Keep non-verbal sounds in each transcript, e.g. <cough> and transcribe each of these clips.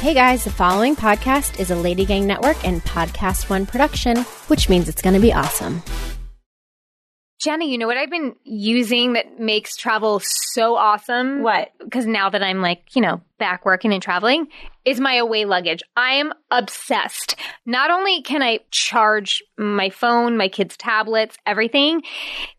Hey guys, the following podcast is a Lady Gang Network and Podcast One production, which means it's going to be awesome. Jenna, you know what I've been using that makes travel so awesome? What? Because now that I'm like, you know, back working and traveling, is my away luggage. I am obsessed. Not only can I charge my phone, my kids' tablets, everything,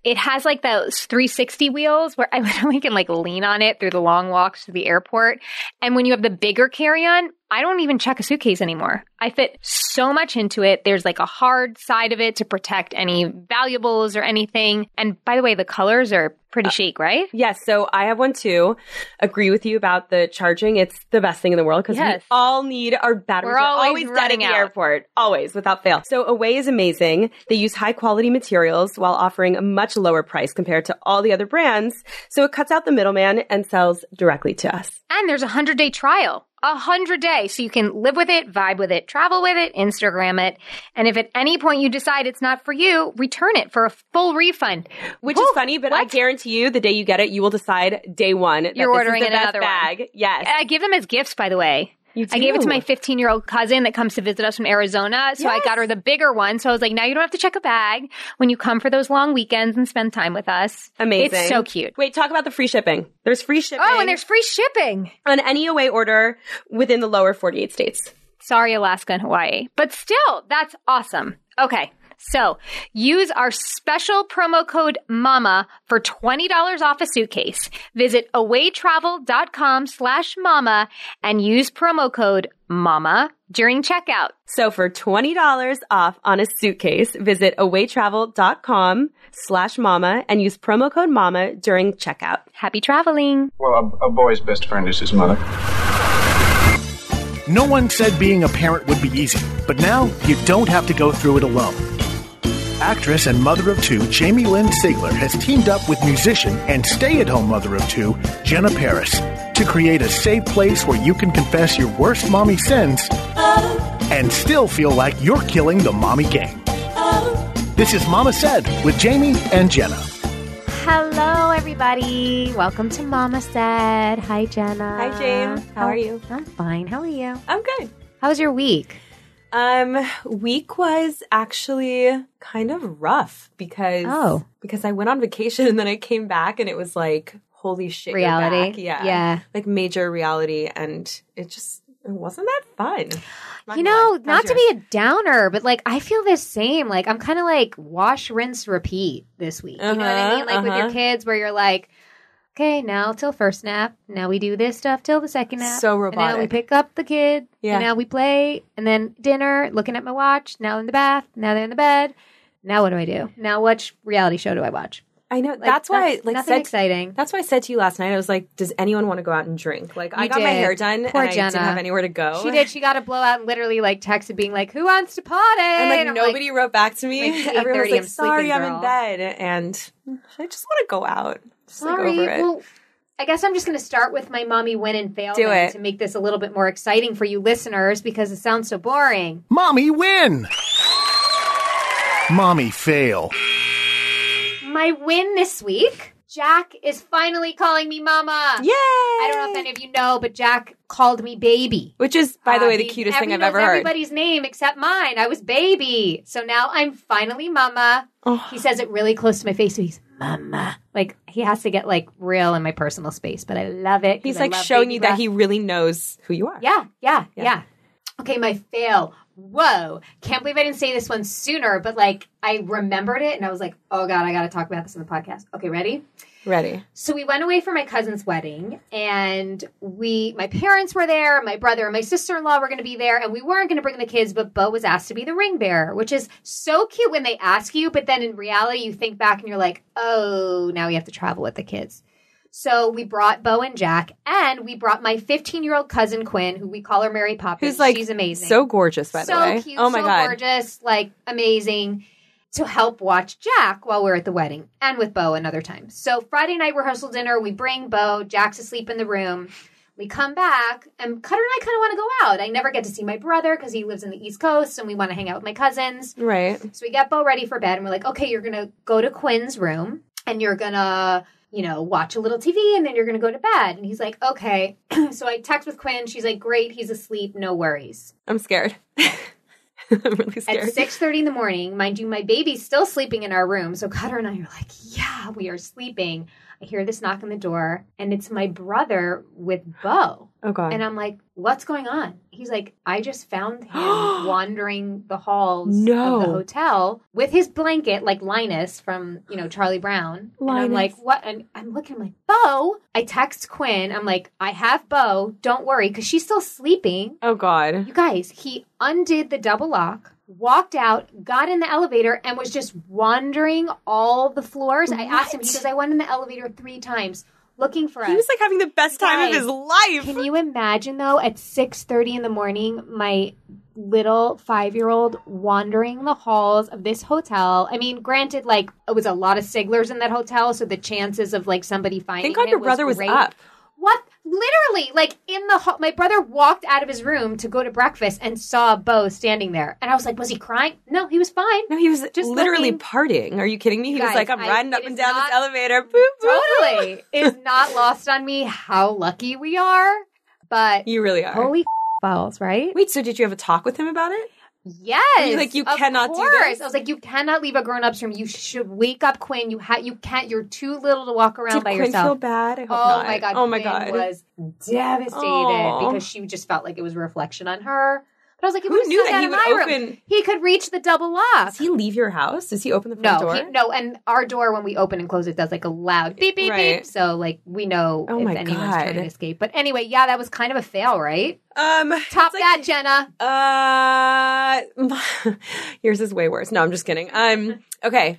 it has like those 360 wheels where I <laughs> literally can like lean on it through the long walks to the airport. And when you have the bigger carry on, I don't even check a suitcase anymore. I fit so much into it. There's like a hard side of it to protect any valuables or anything. And by the way, the colors are pretty uh, chic, right? Yes, so I have one too. Agree with you about the charging. It's the best thing in the world because Yes. we all need our batteries. We're always always dead at running the out. airport, always without fail. So Away is amazing. They use high quality materials while offering a much lower price compared to all the other brands. So it cuts out the middleman and sells directly to us. And there's a hundred day trial. A hundred days So you can live with it, vibe with it, travel with it, Instagram it. And if at any point you decide it's not for you, return it for a full refund. Which Whew, is funny, but I guarantee you, the day you get it, you will decide day one that You're this ordering is the in best another one. bag. Yes, I give them as gifts, by the way. I gave it to my 15 year old cousin that comes to visit us from Arizona. So I got her the bigger one. So I was like, now you don't have to check a bag when you come for those long weekends and spend time with us. amazing. It's so cute. Wait, talk about the free shipping. There's free shipping. Oh, and there's free shipping. on any away order within the lower 48 states. Sorry, Alaska and Hawaii. But still, that's awesome. Okay. So use our special promo code MAMA for $20 off a suitcase. Visit awaytravel.com slash MAMA and use promo code MAMA during checkout. So for $20 off on a suitcase, visit awaytravel.com slash mama and use promo code mama during checkout. Happy traveling. Well, a, a boy's best friend is his mother. No one said being a parent would be easy, but now you don't have to go through it alone. Actress and mother of two Jamie Lynn Sigler has teamed up with musician and stay at home mother of two Jenna Paris to create a safe place where you can confess your worst mommy sins and still feel like you're killing the mommy game. This is Mama Said with Jamie and Jenna. Hello, everybody. Welcome to Mama Said. Hi, Jenna. Hi, Jane. How are oh, you? I'm fine. How are you? I'm good. How was your week? Um, week was actually kind of rough because Oh. because I went on vacation and then I came back and it was like holy shit, Reality. yeah, Yeah. like major reality, and it just it wasn't that fun. Not You know, lie. not How's to be a downer, but like I feel the same. Like I'm kind of like wash, rinse, repeat this week. You know what I Uh-huh, mean? Like with your uh-huh. kids, where you're like, okay, now till first nap. Now we do this stuff till the second nap. So And now we pick up the kid. Yeah. And now we play. And then dinner. Looking at my watch. Now in the bath. Now they're in the bed. Now what do I do? Now which reality show do I watch? I know Like, that's why not- like nothing said exciting. That's why I said to you last night. I was like, "Does anyone want to go out and drink?" Like, I You got my hair done Poor and I didn't have anywhere to go. She did. She got a blowout and literally like texted being like, "Who wants to potty?" and like I'm nobody wrote back to me. like, <laughs> Everyone was like, I'm "Sorry, I'm girl." in bed," and I just want to go out. Just like Sorry. over it. Well, I guess I'm just going to start with my mommy win and fail Do it. to make this a little bit more exciting for you listeners because it sounds so boring. Mommy win! Mommy fail. My win this week, Jack is finally calling me mama. Yay! I don't know if any of you know, but Jack called me baby. Which is, by the Uh, way, the he- cutest every- thing I've ever heard. Everybody's name except mine. I was baby. So now I'm finally mama. Oh. He says it really close to my face. So he's mama. Like he has to get like real in my personal space, but I love it. He's like showing you that he really knows who you are. Yeah, yeah, Yeah. yeah, Okay, my fail. Whoa. Can't believe I didn't say this one sooner, but like I remembered it and I was like, oh God, I got to talk about this in the podcast. Okay, ready? Ready? So we went away for my cousin's wedding and we, my parents were there, my brother and my sister in law were going to be there, and we weren't going to bring the kids, but Bo was asked to be the ring bearer, which is so cute when they ask you, but then in reality, you think back and you're like, oh, now we have to travel with the kids. So we brought Bo and Jack, and we brought my 15 year old cousin Quinn, who we call her Mary Poppins. Who's like she's amazing, so gorgeous, by so the way. cute, oh my so god! gorgeous, like amazing. To help watch Jack while we're at the wedding, and with Bo another time. So Friday night rehearsal dinner, we bring Bo. Jack's asleep in the room. We come back, and Cutter and I kind of want to go out. I never get to see my brother because he lives in the East Coast, and we want to hang out with my cousins. Right. So we get Bo ready for bed, and we're like, okay, you're gonna go to Quinn's room, and you're gonna you know, watch a little TV and then you're going to go to bed. And he's like, okay. <clears throat> so I text with Quinn. She's like, great. He's asleep. No worries. I'm scared. <laughs> <laughs> I'm really At six thirty in the morning, mind you, my baby's still sleeping in our room. So Cutter and I are like, yeah, we are sleeping. I hear this knock on the door, and it's my brother with Bo. Oh god. And I'm like, what's going on? He's like, I just found him <gasps> wandering the halls No. of the hotel with his blanket, like Linus from, you know, Charlie Brown. And I'm like, what? And I'm looking, I'm like, Bo. I text Quinn. I'm like, I have Bo. Don't worry, because she's still sleeping. oh god. You guys, he undid the double lock, walked out, got in the elevator, and was just wandering all the floors. I asked him, he What? says, I went in the elevator three times looking for us. He was like having the best time of his life. Can you imagine though at 6:30 in the morning my little 5-year-old wandering the halls of this hotel. I mean, granted like it was a lot of Siglers in that hotel, so the chances of like somebody finding Thank God your brother was up. What? Literally, like in the hall, my brother walked out of his room to go to breakfast and saw Bo standing there, and I was like, "Was he crying? No, he was fine. No, he was Just literally looking- partying. Are you kidding me? He was like, I'm I- riding up and down not- this elevator. Boop, boop. Totally, <laughs> it's not lost on me how lucky we are, but You really are. holy balls, right? Wait, so did you have a talk with him about it? Yes. like, you cannot do course. this? I was like, you cannot leave a grown up's room. You should wake up Quinn. You ha- you can't you're too little to walk around Did by Quinn yourself. feel bad? I hope oh not. my god. Oh my Quinn god. was devastated Aw. because she just felt like it was a reflection on her. But I was like, Who knew that he would open- room. He could reach the double lock. Does he leave your house? Does he open the front no, door? he, no, and our door when we open and close it does like a loud beep beep Right. beep. So like we know Oh if anyone's God. trying to escape. But anyway, yeah, that was kind of a fail, right? Um, Top like- that, Jenna. Uh, <laughs> yours is way worse. No, I'm just kidding. Um, okay.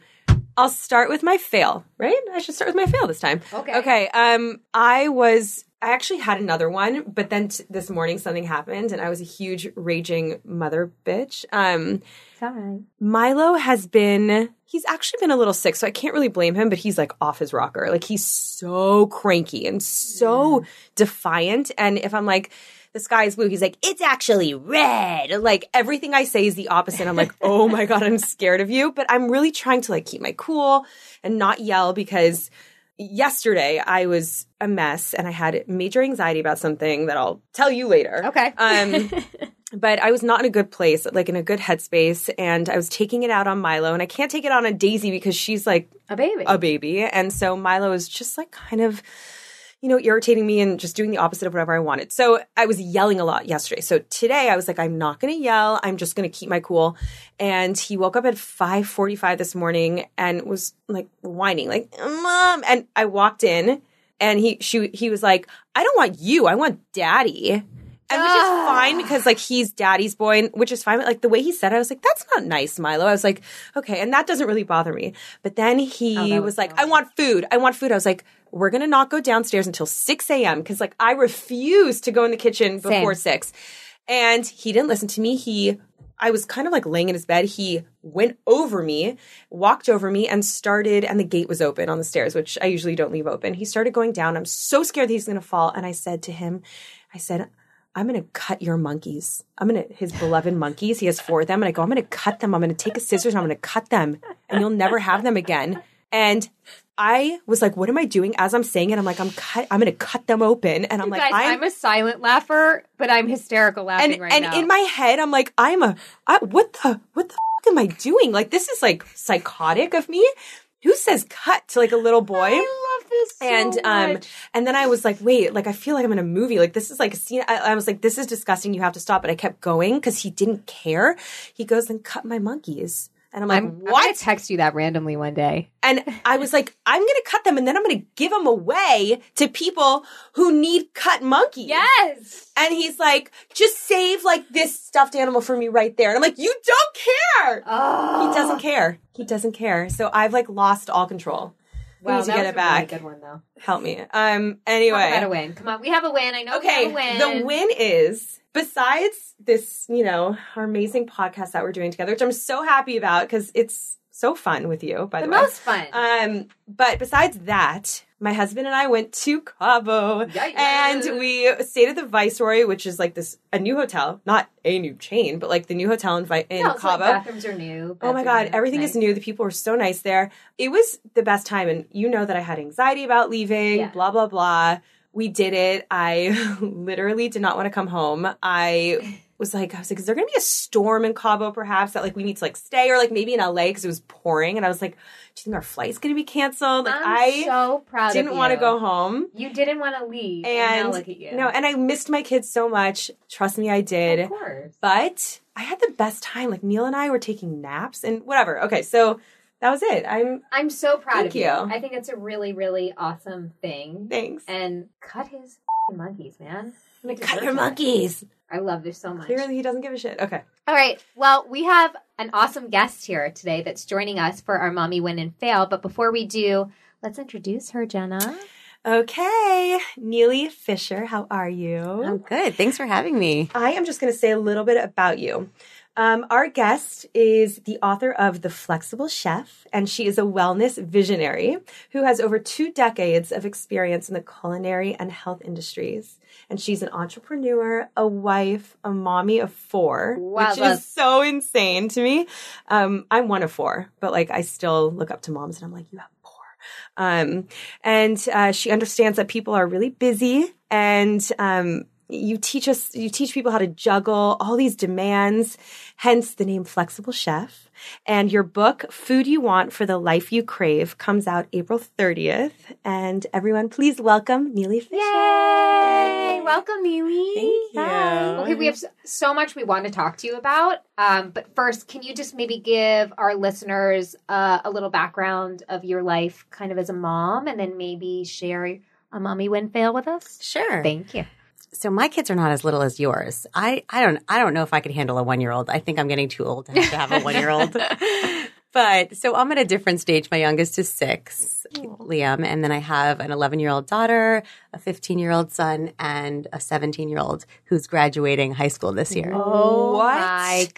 I'll start with my fail, right? I should start with my fail this time. Okay. Okay. Um, I was, I actually had another one, but then t- this morning something happened and I was a huge raging mother bitch. Um, Sorry. Milo has been he's actually been a little sick, so I can't really blame him, but he's like off his rocker. Like he's so cranky and so defiant. And if I'm like, the sky is blue, he's like, it's actually red. Like everything I say is the opposite. I'm like, oh my God, I'm scared of you. But I'm really trying to like keep my cool and not yell because yesterday I was a mess and I had major anxiety about something that I'll tell you later. Okay. Um, <laughs> but I was not in a good place, like in a good headspace, and I was taking it out on Milo, and I can't take it on on Daisy because she's like a baby. a baby, and so Milo is just like kind of, you know, irritating me and just doing the opposite of whatever I wanted. So I was yelling a lot yesterday. So today I was like, I'm not going to yell. I'm just going to keep my cool. And he woke up at 5:45 this morning and was like whining, like mom. And I walked in, and he she he was like, I don't want you. I want daddy. And which is fine because like he's daddy's boy, which is fine. But like the way he said it, I was like, that's not nice, Milo. I was like, okay, and that doesn't really bother me. But then he Oh, was was like, I want food. I want food. I was like, we're gonna not go downstairs until six a.m. because like I refuse to go in the kitchen before six. And he didn't listen to me. He I was kind of like laying in his bed. He went over me, walked over me, and started, and the gate was open on the stairs, which I usually don't leave open. He started going down. I'm so scared that he's going to fall. And I said to him, I said, I'm going to cut your monkeys. I'm going to, his beloved monkeys, he has four of them. And I go, I'm going to cut them. I'm going to take a scissors and I'm going to cut them, and you'll never have them again. And I was like, what am I doing? As I'm saying it, I'm like, I'm cut, I'm going to cut them open. And I'm You like, guys, I'm, a silent laugher, but I'm hysterical laughing and right and now. And in my head i'm like i'm a I, what the what the f- am i doing like this is like psychotic of me who says cut to like a little boy? I love this so and um much. and then i was like wait like i feel like i'm in a movie. Like this is like a scene. I, I was like this is disgusting. You have to stop. But i kept going because he didn't care. He goes and cut my monkeys and i'm like I'm, I'm what gonna text you that randomly one day. and I was like, I'm going to cut them and then I'm going to give them away to people who need cut monkeys. Yes. And he's like, just save like this stuffed animal for me right there. And I'm like, you don't care. Oh, He doesn't care. He doesn't care. So I've like lost all control. We Wow, need to get it back. Really good one though. Help me. Um. Talk about a win. Come on, we have a win. I know Okay. we have a win. The win is besides this, you know, our amazing podcast that we're doing together, which I'm so happy about because it's so fun with you, by the, way. The way. most fun. Um, but besides that, my husband and I went to Cabo Yikes. and we stayed at the Viceroy, which is like this a new hotel, not a new chain, but like the new hotel in, Vi- in no, it's like Cabo. bathrooms are new. Oh my god, everything is new. The people were so nice there. It was the best time and you know that I had anxiety about leaving, Yeah. blah blah blah. We did it. I <laughs> literally did not want to come home. I <laughs> was like I was like is there going to be a storm in Cabo perhaps that like we need to like stay or like maybe in LA cuz it was pouring and I was like do you think our flight's going to be canceled? Like I'm I so proud didn't want to go home. You didn't want to leave, and, And look at you. no, and I missed my kids so much. Trust me, I did. of course. But I had the best time. Like Neil and I were taking naps and whatever. Okay, so that was it. I'm I'm so proud of you. you. I think it's a really, really awesome thing. thanks. And cut his monkeys, man. Cut your monkeys. I love this so much. Clearly, he doesn't give a shit. Okay. All right. Well, we have an awesome guest here today that's joining us for our Mommy Win and Fail. But before we do, let's introduce her, Jenna. Okay, Nealy Fischer, how are you? I'm good. Thanks for having me. I am just going to say a little bit about you. Um, our guest is the author of The Flexible Chef, and she is a wellness visionary who has over two decades of experience in the culinary and health industries. And she's an entrepreneur, a wife, a mommy of four, Wow, which that's- is so insane to me. Um, I'm one of four, but like I still look up to moms and I'm like, you have four. Um, and uh, she understands that people are really busy and um, you teach us you teach people how to juggle all these demands hence the name flexible chef and your book food you want for the life you crave comes out april 30th and everyone please welcome nealy fischer Yay! Welcome, Nealy. Thank you. Okay, we have so much we want to talk to you about. Um, but first, can you just maybe give our listeners uh, a little background of your life, kind of as a mom, and then maybe share a mommy win fail with us? Sure. Thank you. So my kids are not as little as yours. I, I don't I don't know if I could handle a one year old. I think I'm getting too old to have to have a one year old. <laughs> But so I'm at a different stage. My youngest is six, Liam, and then I have an 11 year old daughter, a 15 year old son, and a 17 year old who's graduating high school this year. Oh What? my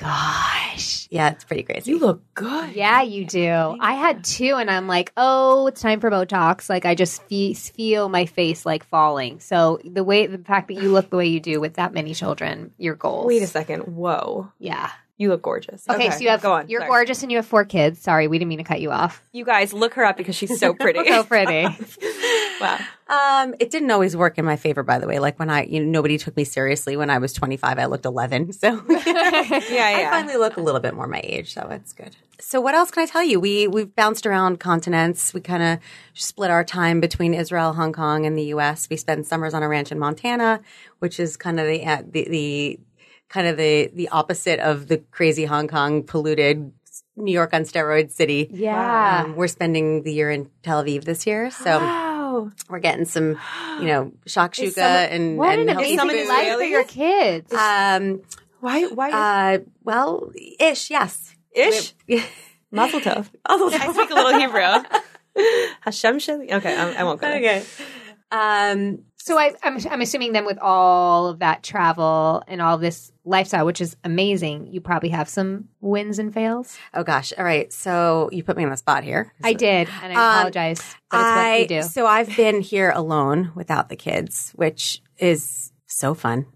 gosh. Yeah, it's pretty crazy. you look good Yeah, you do. I had two, and I'm like, oh, it's time for Botox. Like, I just fe- feel my face like falling. So the way, the fact that you look the way you do with that many children, your goals. wait a second whoa Yeah. you look gorgeous Okay, so you have go on you're Sorry. gorgeous and you have four kids. Sorry, we didn't mean to cut you off. you guys look her up because she's so <laughs> pretty So pretty. <laughs> <laughs> wow Um, it didn't always work in my favor, by the way. Like when I, you know, nobody took me seriously when I was 25, I looked 11. So <laughs> <laughs> yeah I finally look a little bit more my age, so it's good. So what else can I tell you? We we've bounced around continents. We kind of split our time between Israel, Hong Kong, and the U.S. We spend summers on a ranch in Montana, which is kind of the uh, the, the kind of the the opposite of the crazy Hong Kong polluted New York on steroids city. Yeah. Um, we're spending the year in Tel Aviv this year, so <gasps> wow <gasps> we're getting some, you know, shakshuka and What and an healthy someone amazing food. life for your kids. Um, why why uh, well, ish, yes. ish We- mazel tov Oh, I speak a little Hebrew. <laughs> Hashem Shali. Okay, I, I won't go. there. okay. Um, so I, I'm, I'm assuming then with all of that travel and all this lifestyle, which is amazing, you probably have some wins and fails. oh gosh. All right. So you put me on the spot here. I did, and I Um, apologize, but it's I, what you do. So I've been here alone without the kids, which is so fun.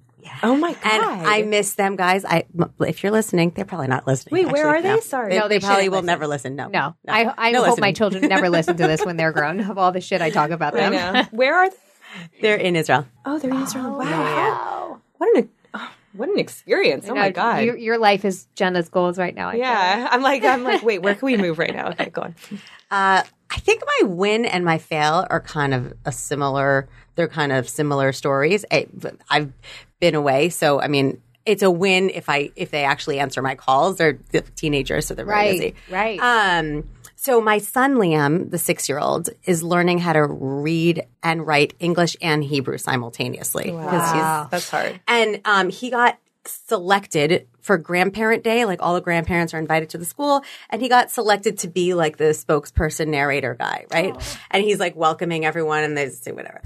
Oh my god! And I miss them, guys. I, if you're listening, they're probably not listening. Wait, where actually. are they? Sorry. They, No, they they probably will listen. never listen. No, no, I, I No hope my children never listen to this when they're grown of all the shit I talk about <laughs> them. Where are they? They're in Israel. Oh, they're in Israel. wow. Wow. What an oh, what an experience. Oh my god. Your, your life is Jenna's goals right now. I feel like. yeah, I'm like I'm like wait, where can we move right now? Okay, go on. <laughs> Uh, I think my win and my fail are kind of a similar. They're kind of similar stories. I, I've been away, so I mean, it's a win if I if they actually answer my calls. They're teenagers, so they're very Right, busy. right. Um. So my son Liam, the six year old, is learning how to read and write English and Hebrew simultaneously he's That's hard. and um, he got selected for grandparent day like all the grandparents are invited to the school and he got selected to be like the spokesperson narrator guy right? And he's like welcoming everyone and they say whatever.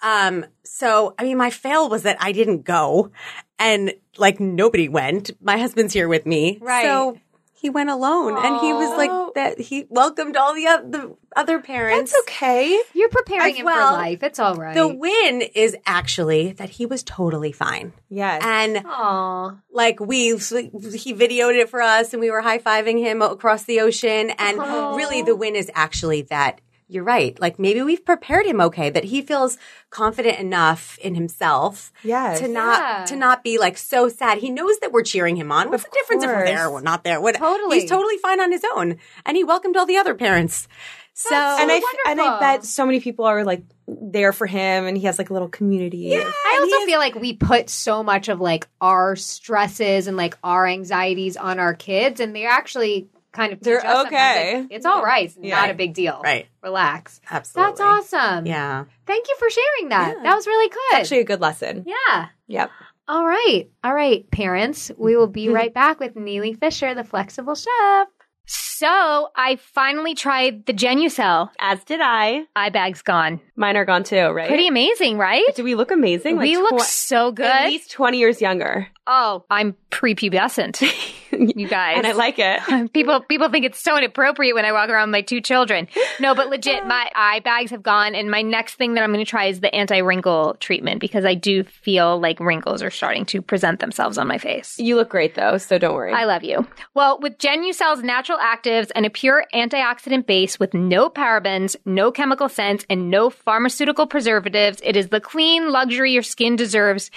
Um so i mean my fail was that i didn't go and like nobody went. My husband's here with me. Right. so he went alone, and he was like that. He welcomed all the, oth- the other parents. It's okay. You're preparing As him well, for life. It's all right. The win is actually that he was totally fine, Yes. and Aw. like we he videoed it for us, and we were high fiving him across the ocean. And really, the win is actually that. You're right. Like maybe we've prepared him okay, that he feels confident enough in himself Yes. to not Yeah. to not be like so sad. He knows that we're cheering him on. What's Of the difference if we're there or not there? What, Totally. He's totally fine on his own, and he welcomed all the other parents. So and I and I bet so many people are like there for him, and he has like a little community. Yeah. I also feel like we put so much of like our stresses and like our anxieties on our kids, and they're actually kind of teach They're okay. like, it's all right. It's Yeah. not a big deal. Right. Relax. Absolutely. That's awesome. yeah. Thank you for sharing that. That was really good. Actually, a good lesson. yeah. Yep. All right. All right, parents. We will be right <laughs> back with Nealy Fischer, the flexible chef. So I finally tried the Genucell. As did I. Eye bag's gone. Mine are gone too, right? Pretty amazing, right? Do we look amazing? we Like look so good. At least twenty years younger. oh, I'm prepubescent. <laughs> <laughs> you guys. and I like it. <laughs> people people think it's so inappropriate when I walk around with my two children. No, but legit, my eye bags have gone, and my next thing that I'm going to try is the anti wrinkle treatment because I do feel like wrinkles are starting to present themselves on my face. You look great though, so don't worry. I love you. Well, with Genucell's natural actives and a pure antioxidant base with no parabens, no chemical scents, and no pharmaceutical preservatives, it is the clean luxury your skin deserves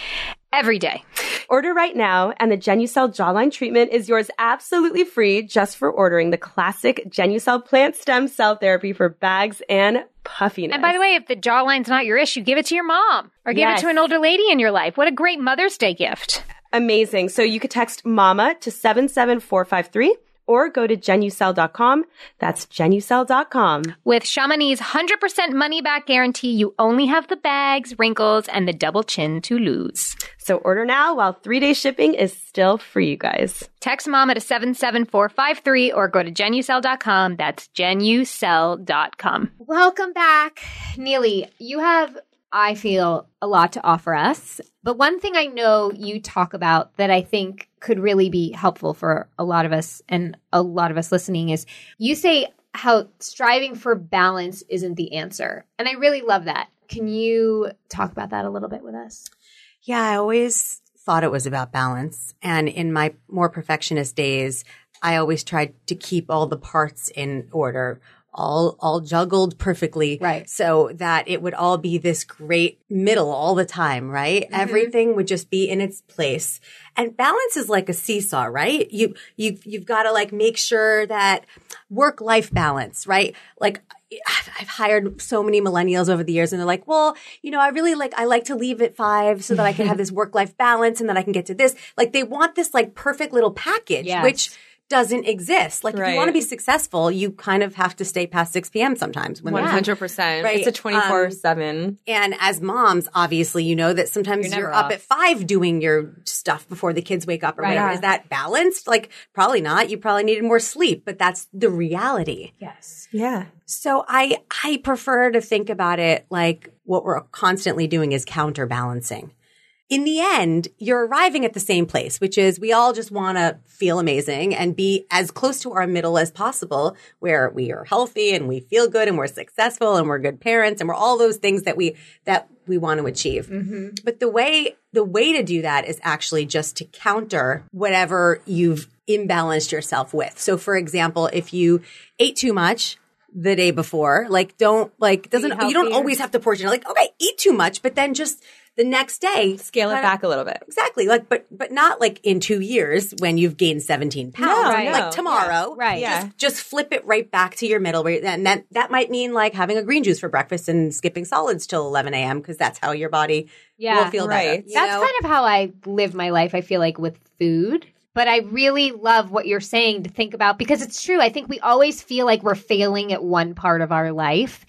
every day. Order right now, and the Genucell jawline treatment is yours absolutely free just for ordering the classic Genucell plant stem cell therapy for bags and puffiness. And by the way, if the jawline's not your issue, give it to your mom or give Yes. it to an older lady in your life. What a great Mother's Day gift. Amazing. So you could text MAMA to 77453 or go to genucell.com. That's genucell.com. With Chamonix's 100% money back guarantee, you only have the bags, wrinkles, and the double chin to lose. So order now while three day shipping is still free, you guys. Text mom at to 77453 or go to genucell.com. That's genucell.com. Welcome back. Nealy, you have, I feel, a lot to offer us. But one thing I know you talk about that I think could really be helpful for a lot of us and a lot of us listening is you say how striving for balance isn't the answer. And I really love that. Can you talk about that a little bit with us? Yeah, I always thought it was about balance. And in my more perfectionist days, I always tried to keep all the parts in order, all all juggled perfectly. Right. So that it would all be this great middle all the time, right? Mm-hmm. Everything would just be in its place. And balance is like a seesaw, right? You you you've got to like make sure that work life balance, right? Like I've hired so many millennials over the years and they're like, well, you know, I really like, I like to leave at five so that I can have <laughs> this work life balance and then I can get to this. Like they want this like perfect little package, Yes. which doesn't exist. Like if you want to be successful, you kind of have to stay past 6 p.m. sometimes when 100%. Right. It's a 24 7. Um, and as moms, obviously, you know that sometimes You're you're, up off. at five doing your stuff before the kids wake up or Right. whatever. Yeah. Is that balanced? Like, probably not. You probably needed more sleep, but that's the reality. Yes. Yeah. So I I prefer to think about it like what we're constantly doing is counterbalancing. In the end, you're arriving at the same place, which is we all just want to feel amazing and be as close to our middle as possible, where we are healthy and we feel good and we're successful and we're good parents and we're all those things that we that we want to achieve. Mm-hmm. But the way the way to do that is actually just to counter whatever you've imbalanced yourself with. So for example, if you ate too much the day before, like don't like doesn't you don't always have to portion like okay, eat too much, but then just the next day Scale it kinda- back a little bit. Exactly. Like, but but not like in two years when you've gained seventeen pounds. No, like no. tomorrow. Right. Yeah. Just, just flip it right back to your middle. Right, and that that might mean like having a green juice for breakfast and skipping solids till eleven a.m. because that's how your body Yeah. will feel Right. better. you That's know? kind of how I live my life, I feel like, with food. But I really love what you're saying to think about because it's true. I think we always feel like we're failing at one part of our life.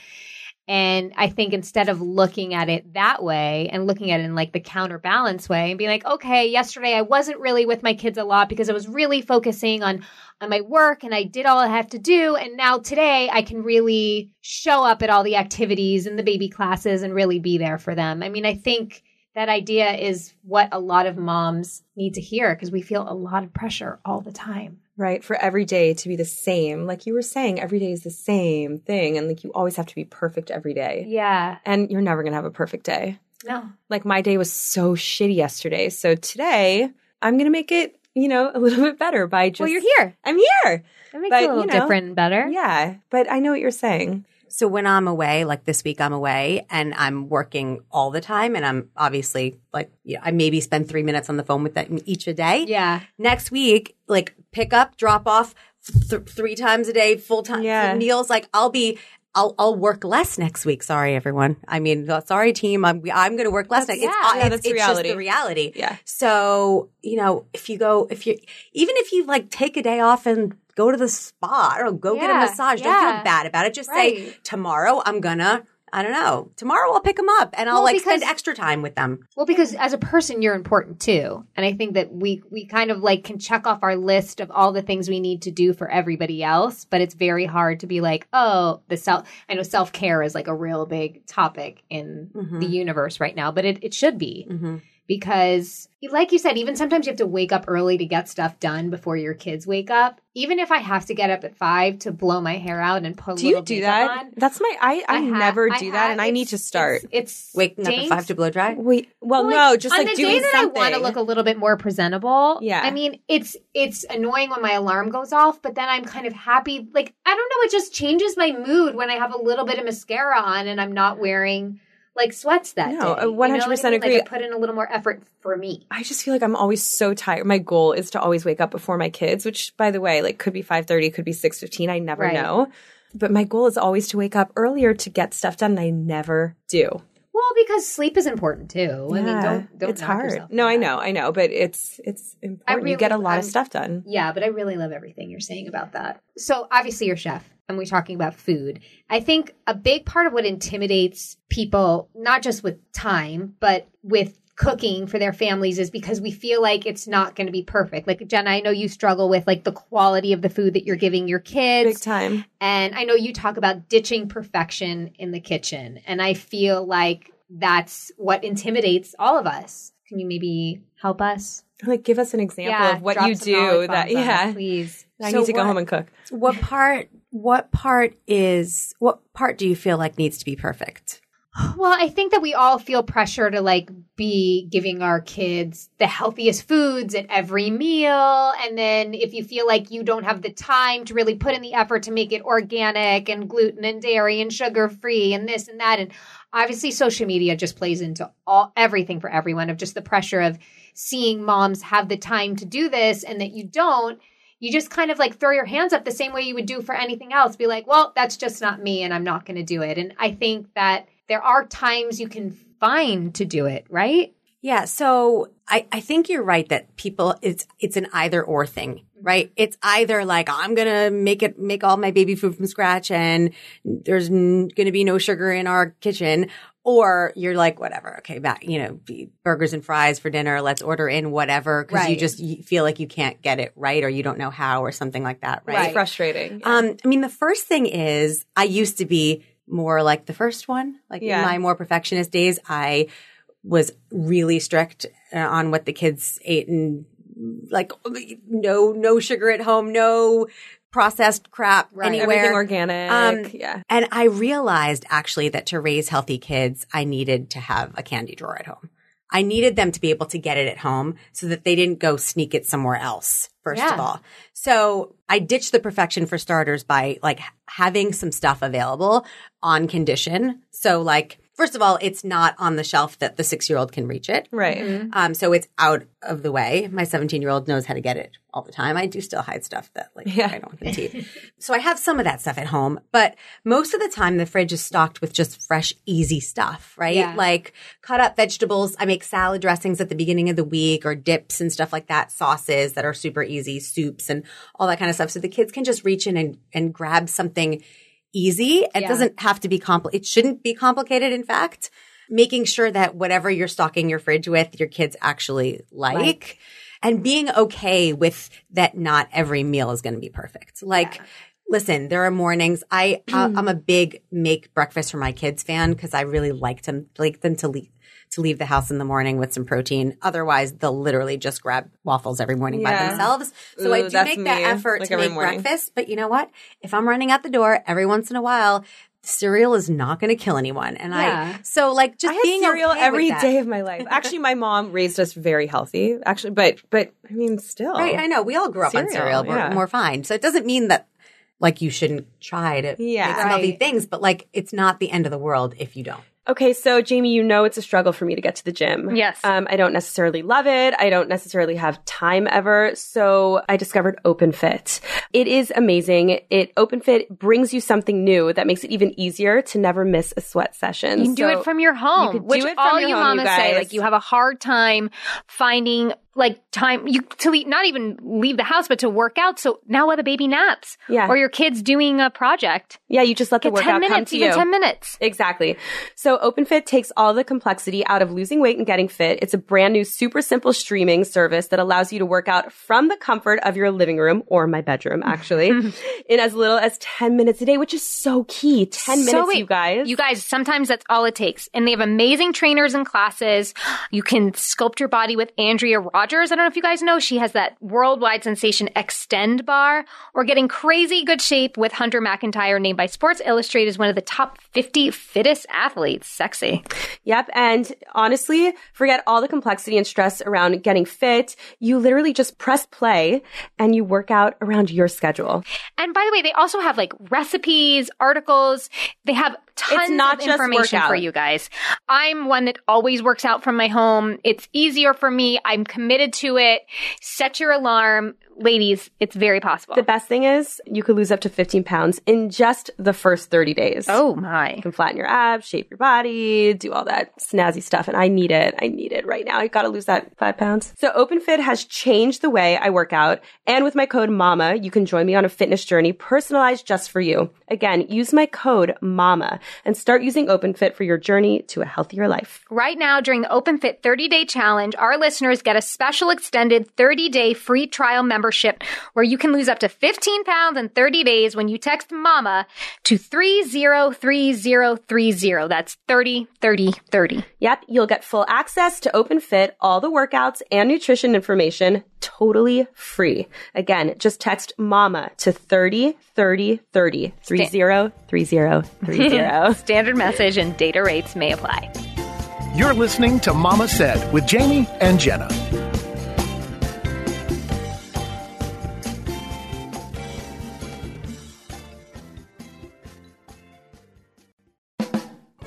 And I think instead of looking at it that way and looking at it in like the counterbalance way and being like, okay, yesterday I wasn't really with my kids a lot because I was really focusing on on my work and I did all I have to do. And now today I can really show up at all the activities and the baby classes and really be there for them. I mean, I think that idea is what a lot of moms need to hear because we feel a lot of pressure all the time. Right? For every day to be the same. Like you were saying, every day is the same thing. And like you always have to be perfect every day. Yeah. And you're never going to have a perfect day. No. Like my day was so shitty yesterday. So today I'm going to make it, you know, a little bit better by just. Well, you're here. I'm here. That makes But, it a little you know, different and better. Yeah. But I know what you're saying. So when I'm away, like this week I'm away and I'm working all the time and I'm obviously like, you know, I maybe spend three minutes on the phone with them each a day. Yeah. Next week, like pick up, drop off th- three times a day, full time Yeah. meals. Like I'll be, I'll, I'll work less next week. Sorry, everyone. I mean, sorry team. I'm, I'm going to work less next. yeah. it's, Yeah, it's, that's it's reality. just the reality. Yeah. So, you know, if you go, if you, even if you like take a day off and go to the spa, know, go get a Yeah, massage. Don't feel bad about it. Just say, tomorrow I'm gonna, I don't know, tomorrow I'll pick them up and I'll Well, like because- spend extra time with them. Well, because as a person, you're important too, and I think that we we kind of like can check off our list of all the things we need to do for everybody else, but it's very hard to be like, oh, the self. I know self care is like a real big topic in mm-hmm. the universe right now, but it it should be mm-hmm. Because, like you said, even sometimes you have to wake up early to get stuff done before your kids wake up. Even if I have to get up at five to blow my hair out and put a Do you do that? on, That's my, I, I, ha- never do ha- that and I need to start. It's, it's Waking up at five to blow dry. Wait, well, Well, no, like, just on like the doing day that something. I want to look a little bit more presentable. Yeah. I mean, it's it's annoying when my alarm goes off, but then I'm kind of happy. Like I don't know, it just changes my mood when I have a little bit of mascara on and I'm not wearing like sweats that No, day. Know what 100% agree. Like I put in a little more effort for me. I just feel like I'm always so tired. My goal is to always wake up before my kids, which by the way, like could be 5:30, could be 6:15, I never Right. know. But my goal is always to wake up earlier to get stuff done and I never do. Well, because sleep is important too. I mean, don't don't it's hard. yourself No, I know, I know, but it's it's important. really- you get a lot I'm- of stuff done. Yeah, but I really love everything you're saying about that. So obviously you're chef and we're talking about food. I think a big part of what intimidates people, not just with time, but with cooking for their families is because we feel like it's not going to be perfect. Like Jenna, I know you struggle with like the quality of the food that you're giving your kids. Big time. And I know you talk about ditching perfection in the kitchen. And I feel like that's what intimidates all of us. Can you maybe help us? Like give us an example of what you do that on us, yeah. please. I So need to go home and cook. What part? What part is? What part do you feel like needs to be perfect? Well, I think that we all feel pressure to like be giving our kids the healthiest foods at every meal. And then if you feel like you don't have the time to really put in the effort to make it organic and gluten and dairy and sugar free and this and that. And obviously social media just plays into all everything for everyone of just the pressure of seeing moms have the time to do this and that you don't. You just kind of like throw your hands up the same way you would do for anything else. Be like, well, that's just not me and I'm not going to do it. And I think that there are times you can find to do it, right? Yeah, so I, I think you're right that people it's it's an either or thing, right? It's either like I'm gonna make it make all my baby food from scratch and there's n- gonna be no sugar in our kitchen, or you're like whatever, okay, back you know burgers and fries for dinner, let's order in whatever because you just you feel like you can't get it right or you don't know how or something like that, right? Right. Frustrating. Um, I mean, the first thing is I used to be more like the first one. Like Yeah. in my more perfectionist days, I was really strict uh, on what the kids ate and like no no sugar at home, no processed crap Right. anywhere. Everything organic. Um, yeah. And I realized actually that to raise healthy kids, I needed to have a candy drawer at home. I needed them to be able to get it at home so that they didn't go sneak it somewhere else, first of all. So I ditched the perfection for starters by like having some stuff available on condition. So like, first of all, it's not on the shelf that the six year old can reach it. Right. Um, so it's out of the way. My 17 year old knows how to get it all the time. I do still hide stuff that like Yeah. I don't want him to eat. so I have some of that stuff at home, but most of the time the fridge is stocked with just fresh, easy stuff, right? Yeah. Like cut up vegetables. I make salad dressings at the beginning of the week or dips and stuff like that, sauces that are super easy, soups and all that kind of stuff. So the kids can just reach in and, and grab something easy. It Yeah. doesn't have to be compli It shouldn't be complicated. In fact, making sure that whatever you're stocking your fridge with, your kids actually like, and being okay with that. Not every meal is going to be perfect. Like. Listen, there are mornings. I uh, <clears throat> I'm a big make breakfast for my kids fan because I really like them like them to le- to leave the house in the morning with some protein. Otherwise, they'll literally just grab waffles every morning by themselves. So Ooh, I do make that me, effort like to make morning. breakfast. But you know what? If I'm running out the door every once in a while, cereal is not going to kill anyone. And Yeah. I, so like just being cereal okay every that. day of my life. Actually, my mom raised us very healthy. Actually, but but I mean, still, Right, I know. We all grew up on Cereal, cereal. We're, yeah. we're fine. So it doesn't mean that like you shouldn't try to Yeah. make some healthy things, but like it's not the end of the world if you don't. Okay, so Jamie, you know it's a struggle for me to get to the gym. Yes. Um, I don't necessarily love it. I don't necessarily have time ever. So I discovered OpenFit. It is amazing. It OpenFit brings you something new that makes it even easier to never miss a sweat session. You can do it from your home, you which it from all your you home, you mamas say. Like you have a hard time finding like time you to leave, not even leave the house, but to work out. So now while the baby naps, Yeah. or your kid's doing a project, yeah, you just let the workout ten come minutes, to even you. ten minutes. Exactly. So OpenFit takes all the complexity out of losing weight and getting fit. It's a brand new, super simple streaming service that allows you to work out from the comfort of your living room or my bedroom, actually, <laughs> in as little as 10 minutes a day, which is so key. 10 So minutes, wait, you guys. You guys, sometimes that's all it takes. And they have amazing trainers and classes. <gasps> You can sculpt your body with Andrea Rogers. I don't know if you guys know, she has that worldwide sensation Xtend Barre or getting crazy good shape with Hunter McIntyre, named by Sports Illustrated as one of the top 50 fittest athletes. Sexy. Yep. And honestly, forget all the complexity and stress around getting fit. You literally just press play and you work out around your schedule. And by the way, they also have like recipes, articles. They have tons not of just information for you guys. I'm one that always works out from my home. It's easier for me. I'm committed to it. Set your alarm. Ladies, it's very possible. The best thing is you could lose up to 15 pounds in just the first 30 days. oh my. You can flatten your abs, shape your body, do all that snazzy stuff. And I need it. I need it right now. I got to lose that five pounds. So OpenFit has changed the way I work out. And with my code MAMA, you can join me on a fitness journey personalized just for you. Again, use my code MAMA and start using OpenFit for your journey to a healthier life. Right now, during the OpenFit 30 day challenge, our listeners get a special extended 30 day free trial membership where you can lose up to 15 pounds in 30 days when you text MAMA to 303030. That's 30 30 30. Yep, you'll get full access to OpenFit, all the workouts and nutrition information totally free. Again, just text MAMA to 30 30 30 30 30 30. Standard message and data rates may apply. You're listening to Mama Said with Jamie and Jenna.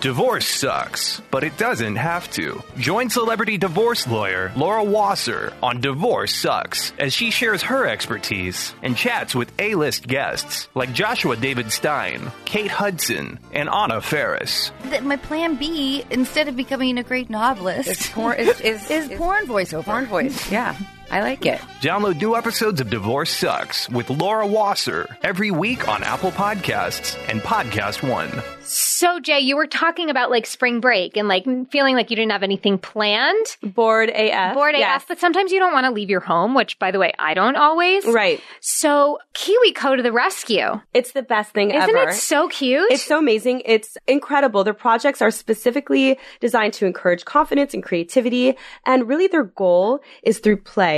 Divorce sucks, but it doesn't have to. Join celebrity divorce lawyer Laura Wasser on Divorce Sucks as she shares her expertise and chats with A list guests like Joshua David Stein, Kate Hudson, and Anna Faris. that my plan B, instead of becoming a great novelist, It's porn. Is, <laughs> is, is porn voiceover. porn voice. Yeah, I like it. Download new episodes of Divorce Sucks with Laura Wasser every week on Apple Podcasts and Podcast One. So, Jay, you were talking about like spring break and like feeling like you didn't have anything planned. Bored AF. Bored Yes. AF, but sometimes you don't want to leave your home, which, by the way, I don't always. Right. So, Kiwi KiwiCo to the rescue. It's the best thing ever. Isn't it so cute? It's so amazing. It's incredible. Their projects are specifically designed to encourage confidence and creativity. And really their goal is through play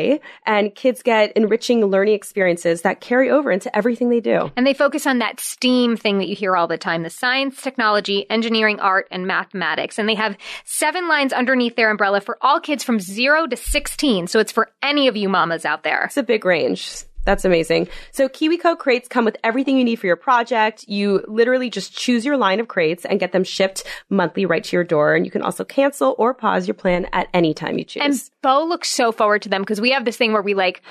and kids get enriching learning experiences that carry over into everything they do. and they focus on that STEAM thing that you hear all the time the science, technology, engineering, art, and mathematics. And they have seven lines underneath their umbrella for all kids from zero to 16. So it's for any of you mamas out there. It's a big range. That's amazing. So KiwiCo crates come with everything you need for your project. You literally just choose your line of crates and get them shipped monthly right to your door. And you can also cancel or pause your plan at any time you choose. And Bo looks so forward to them because we have this thing where we like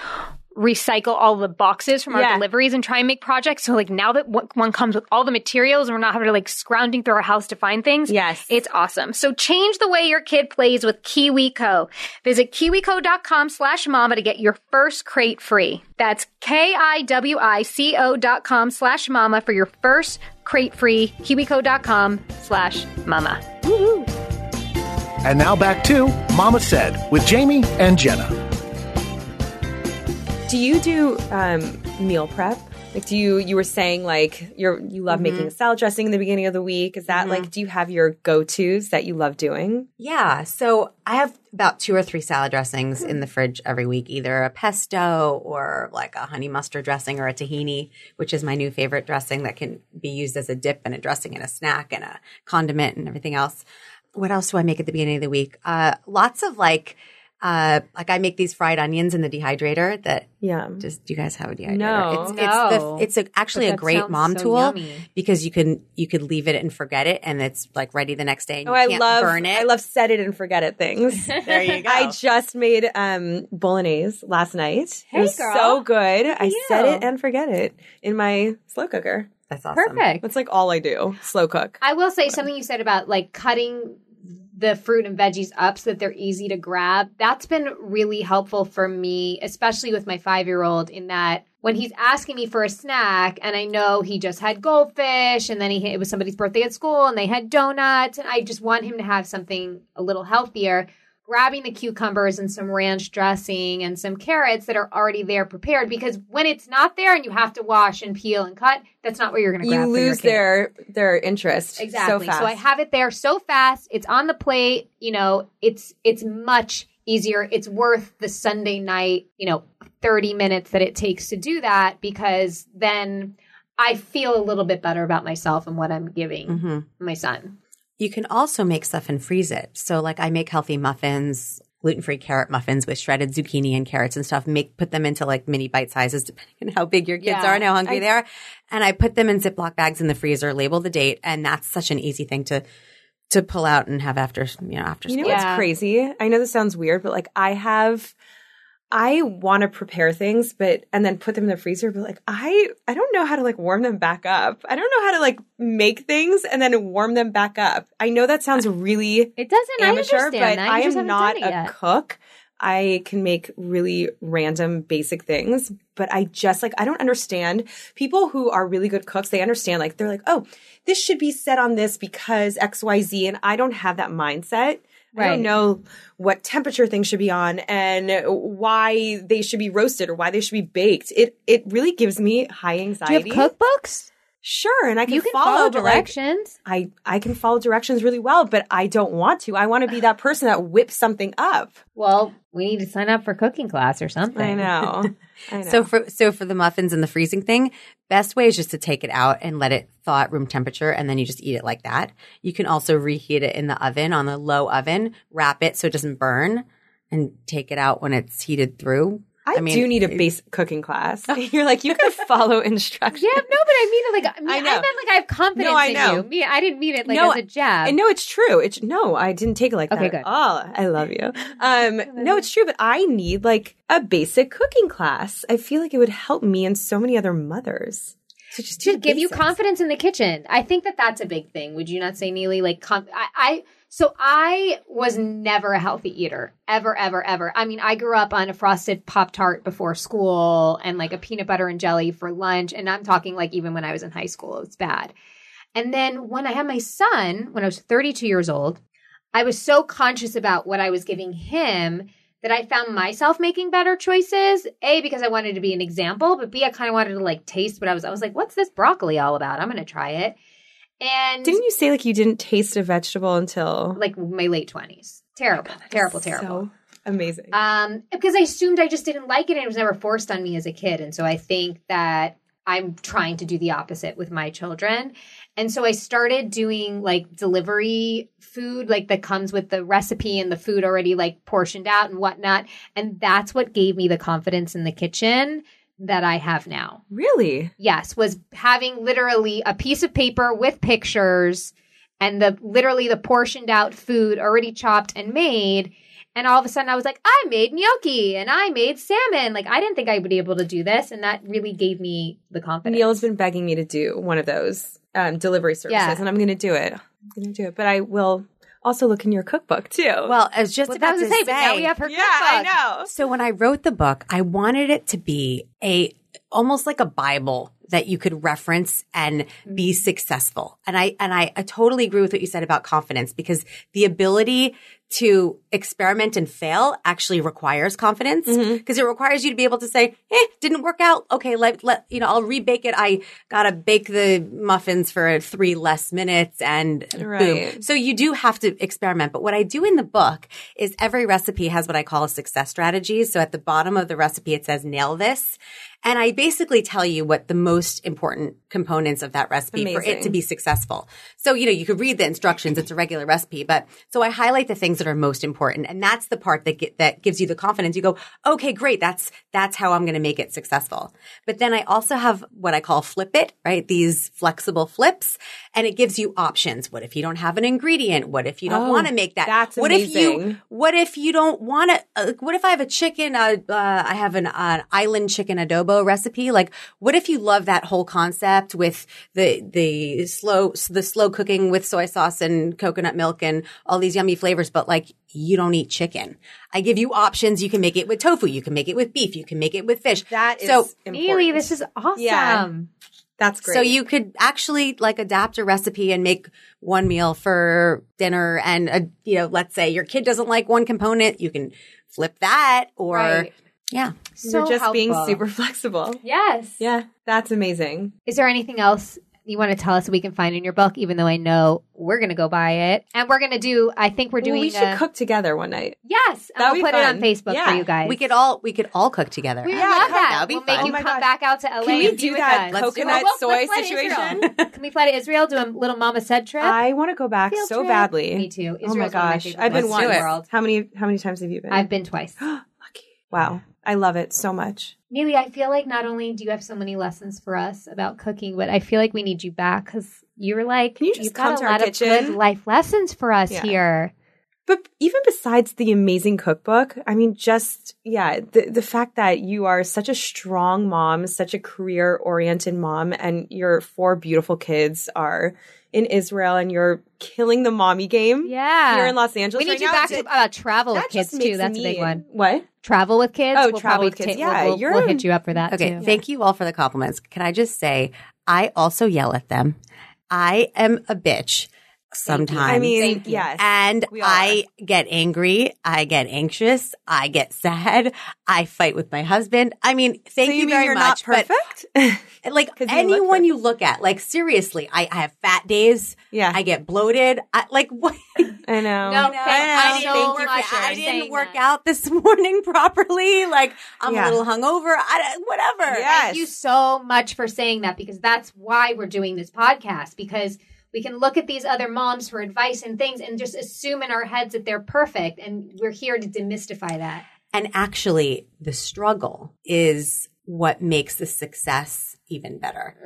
recycle all the boxes from our Yeah. deliveries and try and make projects. So like now that one one comes with all the materials and we're not having to like scrounging through our house to find things. Yes. It's awesome. So change the way your kid plays with KiwiCo. Visit kiwico.com slash mama to get your first crate free. That's K-I-W-I-C-O dot com slash mama for your first crate free. Kiwico.com slash mama. And now back to Mama Said with Jamie and Jenna. Do you do um, meal prep? Like, do you you were saying like you're you love making a salad dressing in the beginning of the week? Is that like do you have your go tos that you love doing? Yeah. So I have about two or three salad dressings in the fridge every week, either a pesto or like a honey mustard dressing or a tahini, which is my new favorite dressing that can be used as a dip and a dressing and a snack and a condiment and everything else. What else do I make at the beginning of the week? Uh, lots of like, uh, like I make these fried onions in the dehydrator that Yeah. just, do you guys have a dehydrator? No. It's, No. it's, the, it's a, actually a great mom so tool yummy. because you can, you could leave it and forget it and it's like ready the next day and Oh, you I can't love burn it. I love set it and forget it things. <laughs> there you go. I just made um bolognese last night. Hey, it was girl. so good. I you. set it and forget it in my slow cooker. That's awesome. Perfect. That's like all I do. Slow cook. I will say something you said about like cutting the fruit and veggies up so that they're easy to grab. That's been really helpful for me, especially with my five year old, in that when he's asking me for a snack and I know he just had goldfish and then he it was somebody's birthday at school and they had donuts and I just want him to have something a little healthier. Grabbing the cucumbers and some ranch dressing and some carrots that are already there prepared because when it's not there and you have to wash and peel and cut, that's not what you're going to grab. You lose their their interest Exactly. so fast. I have it there so fast. It's on the plate. You know, it's it's much easier. It's worth the Sunday night, you know, 30 minutes that it takes to do that because then I feel a little bit better about myself and what I'm giving hmm my son. You can also make stuff and freeze it. So like I make healthy muffins, gluten-free carrot muffins with shredded zucchini and carrots and stuff. Make put them into like mini bite sizes depending on how big your kids Yeah. are and how hungry they are. And I put them in Ziploc bags in the freezer, label the date, and that's such an easy thing to to pull out and have after you know after school. You know school. what's Yeah. crazy? I know this sounds weird, but like I have I want to prepare things but and then put them in the freezer, but like I I don't know how to like warm them back up. I don't know how to like make things and then warm them back up. I know that sounds really It doesn't amateur, I but understand that. You I am not a yet. cook. I can make really random basic things, but I just like I don't understand people who are really good cooks. They understand like they're like, "Oh, this should be set on this because XYZ." And I don't have that mindset. I Right. don't know what temperature things should be on and why they should be roasted or why they should be baked. It it really gives me high anxiety. Do you have cookbooks? Sure, and I can, can follow, follow but, like, directions. I I can follow directions really well, but I don't want to. I want to be that <sighs> person that whips something up. well, we need to sign up for cooking class or something. I know. <laughs> I know. So for so for the muffins and the freezing thing, best way is just to take it out and let it thaw at room temperature, and then you just eat it like that. You can also reheat it in the oven on the low oven, wrap it so it doesn't burn, and take it out when it's heated through. I, mean, do need a basic cooking class. <laughs> <laughs> You're like you can follow instructions. Yeah, no, but I mean it like <laughs> I, mean, I I, meant like I have confidence No, I in know. you. Me, I didn't mean it like No, as a jab. And no, it's true. It's no, I didn't take it like Okay, that. good. Oh, I love you. Um, no, it's true, but I need like a basic cooking class. I feel like it would help me and so many other mothers. So just to give you confidence in the kitchen. I think that that's a big thing. Would you not say, Nealy? Like, com- I, I, so I was never a healthy eater, ever, ever, ever. I mean, I grew up on a frosted Pop Tart before school and like a peanut butter and jelly for lunch. And I'm talking like even when I was in high school, it's bad. And then when I had my son, when I was 32 years old, I was so conscious about what I was giving him that I found myself making better choices. A, because I wanted to be an example, but B, I kind of wanted to like taste what I was. I was like, what's this broccoli all about? I'm going to try it. And Didn't you say like you didn't taste a vegetable until like my late 20s. Terrible, terrible, terrible. So amazing. Um, because I assumed I just didn't like it and it was never forced on me as a kid. And so I think that I'm trying to do the opposite with my children. And so I started doing like delivery food, like that comes with the recipe and the food already like portioned out and whatnot. And that's what gave me the confidence in the kitchen that I have now. really? Yes, was having literally a piece of paper with pictures and the literally the portioned out food already chopped and made. And all of a sudden I was like, I made gnocchi and I made salmon. Like I didn't think I would be able to do this. And that really gave me the confidence. Neil has been begging me to do one of those um, delivery services, Yeah. and I'm going to do it. I'm going to do it, but I will also look in your cookbook too. Well, I was just Well, about to say, but now we have her cookbook. yeah, I know. So when I wrote the book, I wanted it to be a almost like a Bible that you could reference and be mm-hmm. successful. And I and I, I totally agree with what you said about confidence because the ability to experiment and fail actually requires confidence Mm-hmm. because it requires you to be able to say, "Eh, didn't work out. Okay, let let you know, I'll rebake it. I gotta bake the muffins for three less minutes, and boom." So you do have to experiment. But what I do in the book is every recipe has what I call a success strategy. So at the bottom of the recipe, it says "nail this." And I basically tell you what the most important components of that recipe for it to be successful. So, you know, you could read the instructions. It's a regular recipe, but so I highlight the things that are most important. And that's the part that get, that gives you the confidence. You go, okay, great. That's, that's how I'm going to make it successful. But then I also have what I call flip it, right? These flexible flips and it gives you options. What if you don't have an ingredient? What if you don't Oh, want to make that? that's what if you, what if you don't want to, uh, what if I have a chicken, uh, uh, I have an, an island chicken adobo recipe? Like, what if you love that whole concept with the, the slow, the slow cooking with soy sauce and coconut milk and all these yummy flavors, but like, you don't eat chicken. I give you options. You can make it with tofu. You can make it with beef. You can make it with fish. That is so, Nealy, important. this is awesome. Yeah. That's great. so you could actually like adapt a recipe and make one meal for dinner and uh you know, let's say your kid doesn't like one component, you can flip that or Right. yeah. So You're just being super <laughs> flexible. Yes. Yeah, that's amazing. Is there anything else you want to tell us what we can find in your book? Even though I know we're going to go buy it, and we're going to do. I think we're doing. Well, we should a- cook together one night. Yes, and That'd we'll be put it on. Facebook Yeah. for you guys. We could all we could all cook together. We Yeah, love that. that'd be we'll make fun. you Oh my come gosh. back out to LA Can we and be do that us. Let's do it. coconut Well, soy let's to situation? Israel. <laughs> Can we fly to Israel? Do a little Mama said trip. I want to go back Field so trip. badly. Me too. Oh Israel's one my of my gosh, I've been places wanting. world. How many? How many times have you been? I've been twice. <gasps> lucky. Wow, I love it so much. Nealy, I feel like not only do you have so many lessons for us about cooking, but I feel like we need you back because like Can you just you've come got to a lot of good life lessons for us Yeah. here. But even besides the amazing cookbook, I mean, just yeah, the the fact that you are such a strong mom, such a career oriented mom, and your four beautiful kids are in Israel, and you're killing the mommy game. Yeah, here in Los Angeles. We need right you now. back to, about travel with that kids just too. That's a big one. What? Travel with kids. Oh, we'll travel with kids. Yeah, we'll, we'll hit you up for that Okay, too. thank you all for the compliments. Can I just say I also yell at them. I am a bitch sometimes. I mean, Thank you. yes. And We all I get angry. I get anxious. I get sad. I fight with my husband. I mean, thank so you, you, mean very you're much. not perfect? But <laughs> like <laughs> 'Cause you look anyone perfect. you look at, like seriously, I, I have fat days. Yeah. I get bloated. I like <laughs> what? I know. No, I thank didn't you so work, much I didn't work that. out this morning properly. Like I'm Yeah. a little hungover. I whatever. Yes. Thank you so much for saying that because that's why we're doing this podcast because we can look at these other moms for advice and things and just assume in our heads that they're perfect and we're here to demystify that. And actually, the struggle is what makes the success even better.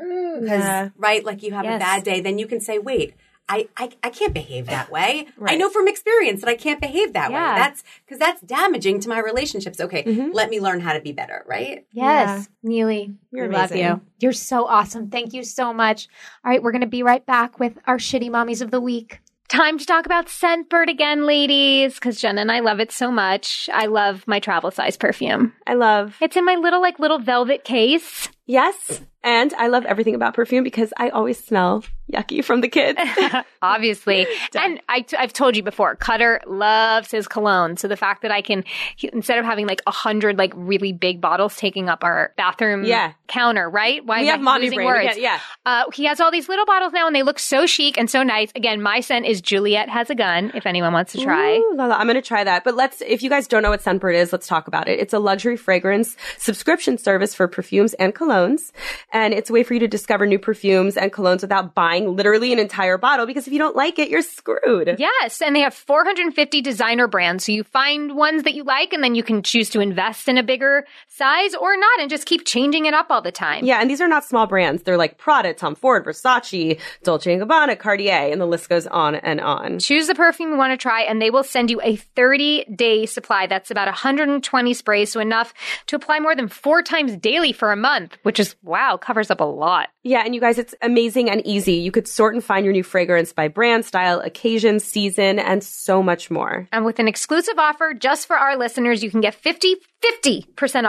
Because, Yeah. right, like you have a bad day, then you can say, wait, I, I, I can't behave that way. I know from experience that I can't behave that Yeah. way. That's because that's damaging to my relationships. Okay, Mm-hmm. let me learn how to be better, right? Yes, Nealy, You're we love you. You're so awesome. Thank you so much. All right, we're going to be right back with our shitty mommies of the week. Time to talk about Scentbird again, ladies, because Jen and I love it so much. I love my travel size perfume. I love. It's in my little, like, little velvet case. Yes. And I love everything about perfume because I always smell yucky from the kids. <laughs> Obviously. <laughs> and I t- I've told you before, Cutter loves his cologne. So the fact that I can, he, instead of having like a hundred like really big bottles taking up our bathroom Yeah. counter, right? Why we am have I mommy losing brain. Words? yeah. Uh, he has all these little bottles now and they look so chic and so nice. Again, my scent is Juliette has a gun if anyone wants to try. Ooh, la, la. I'm going to try that. But let's, if you guys don't know what Scentbird is, let's talk about it. It's a luxury fragrance subscription service for perfumes and colognes. And it's a way for you to discover new perfumes and colognes without buying literally an entire bottle because if you don't like it, you're screwed. Yes, and they have 450 designer brands. So you find ones that you like and then you can choose to invest in a bigger size or not and just keep changing it up all the time. Yeah, and these are not small brands. They're like Prada, Tom Ford, Versace, Dolce & Gabbana, Cartier, and the list goes on and on. Choose the perfume you want to try, and they will send you a 30 day supply. That's about 120 sprays, so enough to apply more than four times daily for a month, which is wow, covers up a lot. Yeah, and you guys, it's amazing and easy. You could sort and find your new fragrance by brand, style, occasion, season, and so much more. And with an exclusive offer just for our listeners, you can get 50%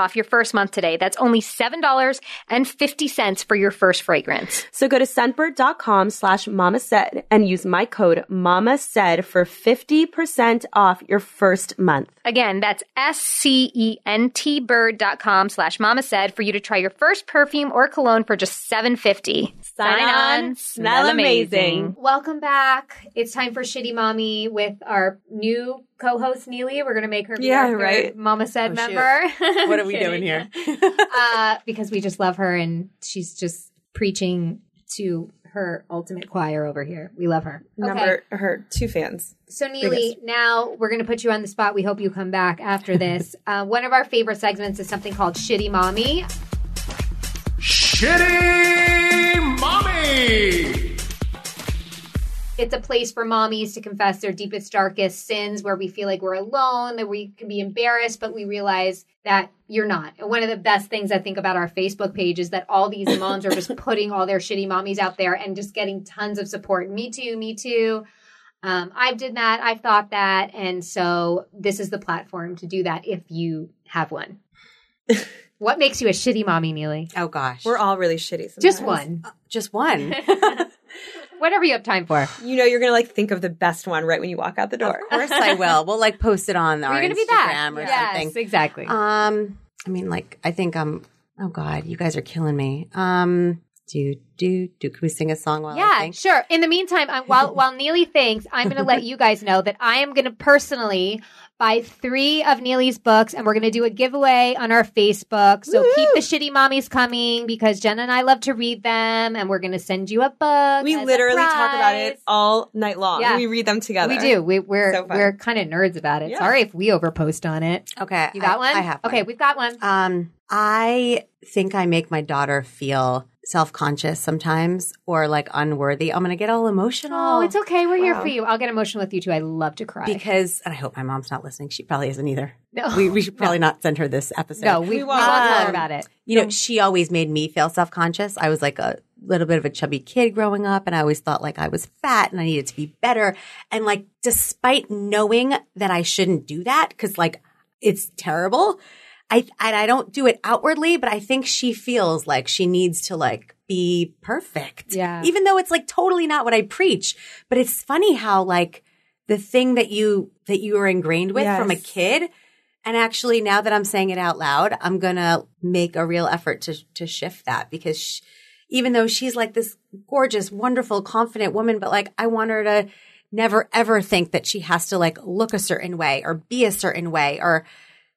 off your first month today. That's only $7.50 for your first fragrance. So go to scentbird.com slash mama said and use my code mama said for 50% off your first month. Again, that's S-C-E-N-T bird.com slash mama said for you to try your first perfume or cologne for just 750. Sign on, smell amazing. Welcome back. It's time for Shitty Mommy with our new co-host Nealy. We're gonna make her be Yeah, our right. Mama said Oh, shoot. Member. <laughs> What are we doing here? <laughs> uh, because we just love her and she's just preaching to her ultimate choir over here. We love her. Okay. Number her two fans. So Nealy, now we're going to put you on the spot. We hope you come back after <laughs> this. uh, one of our favorite segments is something called Shitty Mommy. Shitty Mommy! It's a place for mommies to confess their deepest, darkest sins where we feel like we're alone, that we can be embarrassed, but we realize that you're not. And one of the best things I think about our Facebook page is that all these moms are just <laughs> putting all their shitty mommies out there and just getting tons of support. Me too, me too. Um, I've did that. I've thought that. And so this is the platform to do that if you have one. <laughs> what makes you a shitty mommy, Nealy? Oh gosh. We're all really shitty. Sometimes. Just one. just <laughs> one. Whatever you have time for. You know, you're gonna like think of the best one right when you walk out the door. Of course I <laughs> will. We'll like post it on our We're going to Instagram be that. or yes, something. exactly. Um, I mean, like, I think I'm. Oh God, you guys are killing me. Um, do do do. Can we sing a song while I Yeah, sure. In the meantime, I, while while <laughs> Nealy thinks, I'm going to let you guys know that I am going to personally buy three of Nealy's books, and we're going to do a giveaway on our Facebook. So keep the shitty mommies coming because Jenna and I love to read them, and we're going to send you a book. We literally talk about it all night long. Yeah. We read them together. We do. We, we're So we're kind of nerds about it. Yeah. Sorry if we overpost on it. Okay, You got I- one? I have. One. Okay, we've got one. Um, I think I make my daughter feel self conscious sometimes or like unworthy. I'm gonna get all emotional. Oh, it's okay. We're here Wow. for you. I'll get emotional with you too. I love to cry. because, and I hope my mom's not listening. She probably isn't either. No. We, we should <laughs> probably not send her this episode. no, we, we We won't won't. tell her Um, about it. You know, she always made me feel self conscious. I was like a little bit of a chubby kid growing up, and I always thought like I was fat and I needed to be better. And like, despite knowing that I shouldn't do that, because like it's terrible, I and I don't do it outwardly, but I think she feels like she needs to like be perfect. Yeah. Even though it's like totally not what I preach. But it's funny how like the thing that you that you were ingrained with from a kid and actually, now that I'm saying it out loud, I'm gonna make a real effort to to shift that because sh even though she's like this gorgeous, wonderful, confident woman, but like I want her to never ever think that she has to like look a certain way or be a certain way or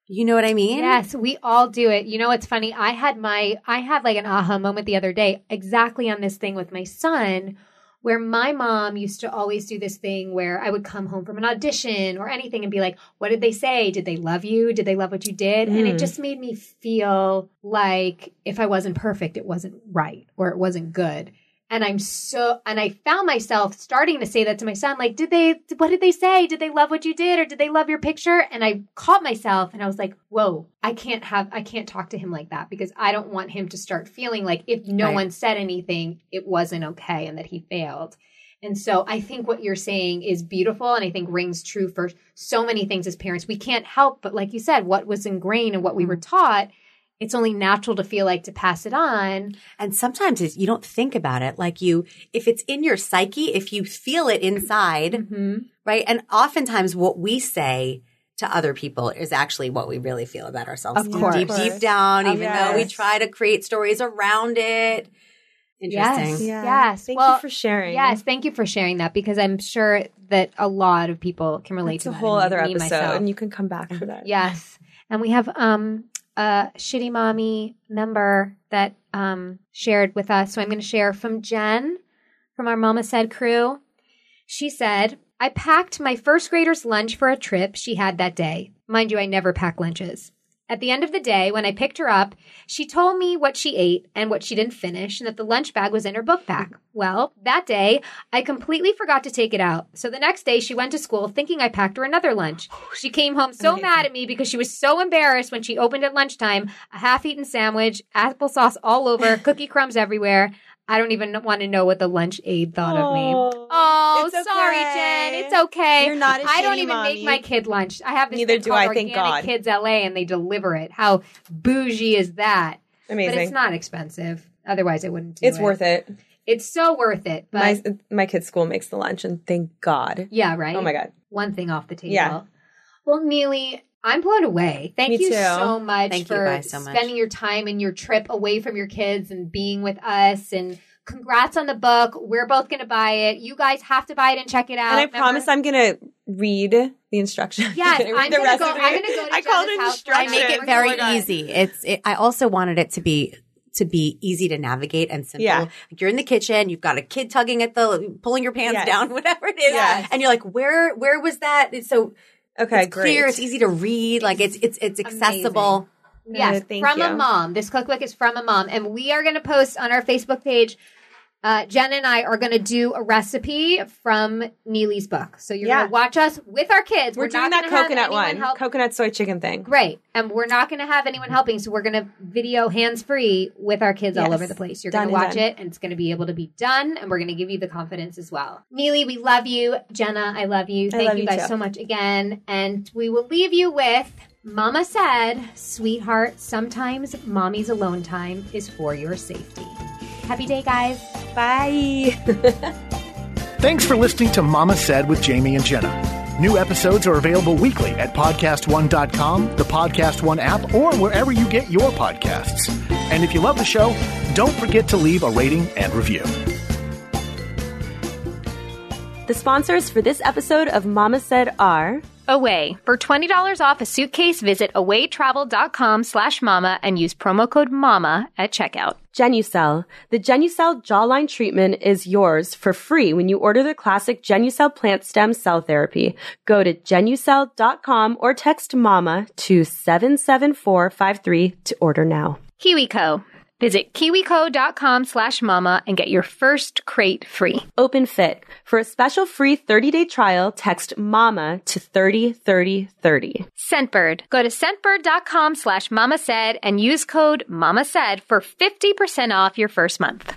you know what I mean? Yes, we all do it. You know what's funny? I had my I had like an aha moment the other day exactly on this thing with my son where my mom used to always do this thing where I would come home from an audition or anything and be like, "What did they say? Did they love you? Did they love what you did?" And it mm. just made me feel like if I wasn't perfect, it wasn't right or it wasn't good. And I'm so, and I found myself starting to say that to my son, like, did they, what did they say? Did they love what you did or did they love your picture? And I caught myself and I was like, whoa, I can't have, I can't talk to him like that because I don't want him to start feeling like if no Right. one said anything, it wasn't okay and that he failed. And so I think what you're saying is beautiful and I think rings true for so many things as parents. We can't help but, like you said, what was ingrained and what we were mm-hmm. taught. It's only natural to feel like to pass it on. And sometimes it's, you don't think about it. Like you, if it's in your psyche, if you feel it inside, Mm-hmm. right? And oftentimes what we say to other people is actually what we really feel about ourselves. Of course. Deep, deep down, Of even though we try to create stories around it. Interesting. Yes. Yes. Thank Well, you for sharing. Yes, thank you for sharing that because I'm sure that a lot of people can relate It's to a that, whole other me episode, myself. and you can come back for that. Yes. And we have um a shitty mommy member that um shared with us. So I'm going to share from Jen from our Mama Said crew. She said, I packed my first grader's lunch for a trip she had that day. Mind you, I never pack lunches. At the end of the day, when I picked her up, she told me what she ate and what she didn't finish, and that the lunch bag was in her book bag. Well, that day, I completely forgot to take it out. So the next day, she went to school thinking I packed her another lunch. She came home so mad at me because she was so embarrassed when she opened at lunchtime a half eaten sandwich, applesauce all over, <laughs> cookie crumbs everywhere. I don't even want to know what the lunch aide thought of me. Oh, Oh, it's sorry, okay. Jen. It's okay. You're not a I don't even mommy. make my kid lunch. I have this Neither thing do called I, thank Organic God. Kids LA, and they deliver it. How bougie is that? Amazing. But it's not expensive. Otherwise, I wouldn't do It's it. worth it. It's so worth it. But my my kid's school makes the lunch, and thank God. yeah, right. Oh my God. One thing off the table. Yeah. Well, Nealy, I'm blown away. Thank Me you too. so much Thank you for guys so much. spending your time and your trip away from your kids and being with us. And congrats on the book. We're both going to buy it. You guys have to buy it and check it out. And I Remember? promise I'm gonna read the instructions. <laughs> Yes, <laughs> I'm gonna go- recipe. I'm gonna go to I called Jenna's it house. I make it very work on it. easy. It's. It, I also wanted it to be to be easy to navigate and simple. Yeah. Like you're in the kitchen, you've got a kid tugging at the pulling your pants Yes. down, <laughs> whatever it is, Yes. and you're like, where where was that? It's so Okay, it's great. clear. It's easy to read. Like it's it's it's accessible. Yes, Uh, thank from a mom. This cookbook is from a mom, and we are going to post on our Facebook page. Uh, Jen and I are going to do a recipe from Nealy's book. So you're Yeah. going to watch us with our kids. We're, doing not that coconut one, help- coconut soy chicken thing. Great. And we're not going to have anyone helping. So we're going to video hands free with our kids all over the place. You're going to watch done. it and it's going to be able to be done. And we're going to give you the confidence as well. Nealy, we love you. Jenna, I love you. Thank love you guys so much again. And we will leave you with Mama said, sweetheart, sometimes mommy's alone time is for your safety. Happy day, guys. Bye. <laughs> Thanks for listening to Mama Said with Jamie and Jenna. New episodes are available weekly at podcast1.com, the Podcast One app, or wherever you get your podcasts. And if you love the show, don't forget to leave a rating and review. The sponsors for this episode of Mama Said are Away. For $20 off a suitcase, visit awaytravel.com slash mama and use promo code MAMA at checkout. Genucel. The Genucel jawline treatment is yours for free when you order the classic Genucel plant stem cell therapy. Go to genucel.com or text MAMA to 77453 to order now. KiwiCo. Visit kiwico.com slash mama and get your first crate free. Open Fit. For a special free 30-day trial, text MAMA to 303030. Scentbird. Go to scentbird.com slash mama said and use code mama said for 50% off your first month.